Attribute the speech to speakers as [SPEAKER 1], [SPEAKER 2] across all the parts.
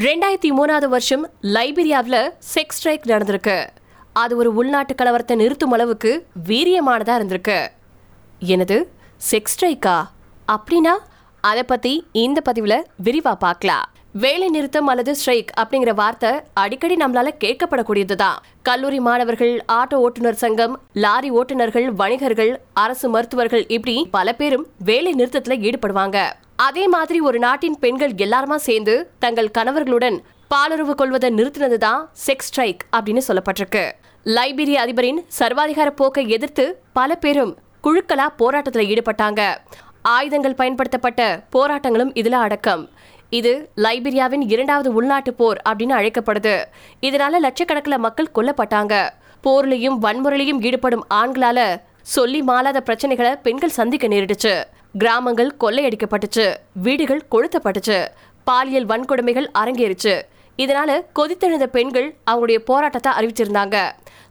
[SPEAKER 1] ரெண்டாயிரத்தி மூணாவது வருஷம் லைபீரியாவில் செக்ஸ் ஸ்ட்ரைக் நடந்திருக்கு. அது ஒரு உள்நாட்டு கலவரத்தை நிறுத்தும் அளவுக்கு வீரியமானதாக இருந்திருக்கு. எனது செக்ஸ் ஸ்ட்ரைக்கா அப்படின்னா அதை பற்றி இந்த பதிவில் விரிவாக பார்க்கலாம். வேலை நிறுத்தம் அல்லது ஸ்ட்ரைக் அப்படிங்கிற வார்த்தை அடிக்கடி நம்மளால கேட்கப்படக்கூடியதுதான் கல்லூரி மாணவர்கள் ஆட்டோ ஓட்டுநர் சங்கம் லாரி ஓட்டுநர்கள் வணிகர்கள் அரசு மருத்துவர்கள் இப்படி பல பேரும் வேலை நிறுத்தத்துல ஈடுபடுவாங்க. அதே மாதிரி ஒரு நாட்டின் பெண்கள் எல்லாருமா சேர்ந்து தங்கள் கணவர்களுடன் பாலுறவு கொள்வதை நிறுத்தினதுதான் செக்ஸ் ஸ்ட்ரைக் அப்படின்னு சொல்லப்பட்டிருக்கு. லைபீரிய அதிபரின் சர்வாதிகார போக்கை எதிர்த்து பல பேரும் குழுக்களா போராட்டத்தில் ஈடுபட்டாங்க. ஆயுதங்கள் பயன்படுத்தப்பட்ட போராட்டங்களும் இதுல அடக்கம். இது லைபீரியாவின் இரண்டாவது உள்நாட்டு போர் அப்படின்னு அழைக்கப்படுது. இதனால லட்சக்கணக்கில் மக்கள் கொல்லப்பட்டாங்க. போர்லையும் வன்முறையிலையும் ஈடுபடும் ஆண்களால சொல்லி மாறாத பிரச்சனைகளை பெண்கள் சந்திக்க நேரிடுச்சு. கிராமங்கள் கொள்ளையடிக்கப்பட்டுச்சு வீடுகள் கொளுத்தப்பட்டுச்சு பாலியல் வன்கொடுமைகள் அரங்கேறிச்சு. இதனால கொதித்தெழுந்த பெண்கள் அவங்களுடைய போராட்டத்தை அறிவிச்சிருந்தாங்க.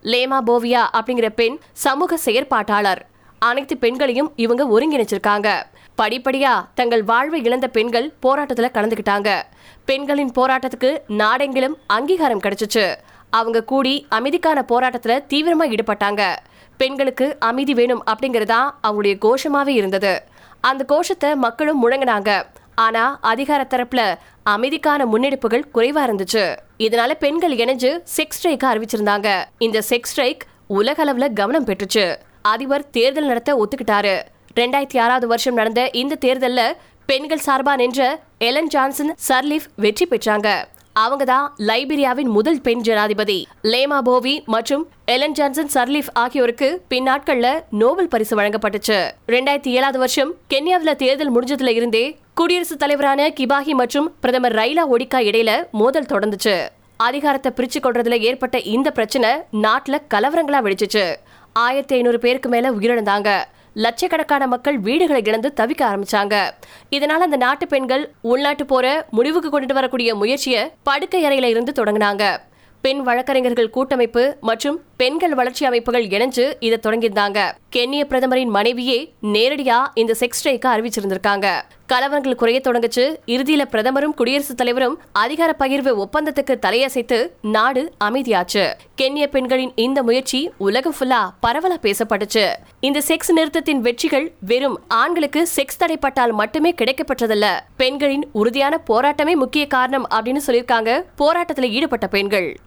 [SPEAKER 1] லேமா போவியா அப்படிங்கிற பெண் சமூக செயற்பாட்டாளர். அனைத்து பெண்களையும் இவங்க ஒருங்கிணைச்சிருக்காங்க. படிப்படியா தங்கள் வாழ்வை இழந்த பெண்கள் போராட்டத்துல கலந்துக்கிட்டாங்க பெண்களின் போராட்டத்துக்கு நாடெங்கிலும் அங்கீகாரம் கிடைச்சிச்சு. அவங்க கூடி அமைதிக்கான போராட்டத்துல தீவிரமா ஈடுபட்டாங்க. பெண்களுக்கு அமைதி வேணும் அப்படிங்கறதா அவங்களுடைய கோஷமாவே இருந்தது. அந்த கோஷத்தை மக்களும் முழங்கினாங்க. ஆனா அதிகார தரப்புல அமைதிக்கான முன்னெடுப்புகள் குறைவா இருந்துச்சு. இதனால பெண்கள் இணைஞ்சு செக்ஸ் ஸ்ட்ரைக் அறிவிச்சிருந்தாங்க. இந்த செக்ஸ் ஸ்ட்ரைக் உலக அளவுல கவனம் பெற்றுச்சு. அதிபர் தேர்தல் நடத்த ஒத்துக்கிட்டாரு. ரெண்டாயிரத்தி ஆறாவது வருஷம் நடந்த இந்த தேர்தல்ல பெண்கள் சார்பா நின்ற எலன் ஜான்சன் சர்லீஃப் வெற்றி பெற்றாங்க. அவங்க தான் லைபீரியாவின் முதல் பெண் ஜனாதிபதி. லேமா போவி மற்றும் எலன் ஜான்சன் சர்லீஃப் ஆகியோருக்கு பின்னாட்கள்ல நோபல் பரிசு வழங்கப்பட்டுச்சு. ரெண்டாயிரத்தி ஏழாவது வருஷம் கென்யாவில் தேர்தல் முடிஞ்சதுல இருந்தே குடியரசுத் தலைவரான கிபாகி மற்றும் பிரதமர் ரைலா ஒடிக்கா இடையில மோதல் தொடர்ந்துச்சு. அதிகாரத்தை பிரிச்சு கொள்றதுல ஏற்பட்ட இந்த பிரச்சனை நாட்டுல கலவரங்களா வெடிச்சிச்சு. ஆயிரத்தி ஐநூறு பேருக்கு மேல உயிரிழந்தாங்க. லட்சக்கணக்கான மக்கள் வீடுகளை இழந்து தவிக்க ஆரம்பிச்சாங்க. இதனால அந்த நாட்டு பெண்கள் உள்நாட்டு போற முடிவுக்கு கொண்டு வரக்கூடிய முயற்சியை படுக்கை அறையில இருந்து தொடங்கினாங்க. பெண் வழக்கறிஞர்கள் கூட்டமைப்பு மற்றும் பெண்கள் வளர்ச்சி அமைப்புகள் இணைஞ்சு இதை தொடங்கியிருந்தாங்க. கென்னிய பிரதமரின் மனைவியே நேரடியா இந்த செக்ஸ் ஸ்ட்ரைக்க அறிவிச்சிருந்திருக்காங்க. கலவரங்கள் குறைய தொடங்குச்சு. இறுதியில பிரதமரும் குடியரசுத் தலைவரும் அதிகார பகிர்வு ஒப்பந்தத்துக்கு தலையசைத்து நாடு அமைதியாச்சு. கென்னிய பெண்களின் இந்த முயற்சி உலகம் ஃபுல்லா பரவலா பேசப்பட்டுச்சு. இந்த செக்ஸ் நிறுத்தத்தின் வெற்றிகள் வெறும் ஆண்களுக்கு செக்ஸ் தடைப்பட்டால் மட்டுமே கிடைக்கப்பட்டதல்ல. பெண்களின் உறுதியான போராட்டமே முக்கிய காரணம் அப்படின்னு சொல்லியிருக்காங்க. போராட்டத்தில் ஈடுபட்ட பெண்கள்.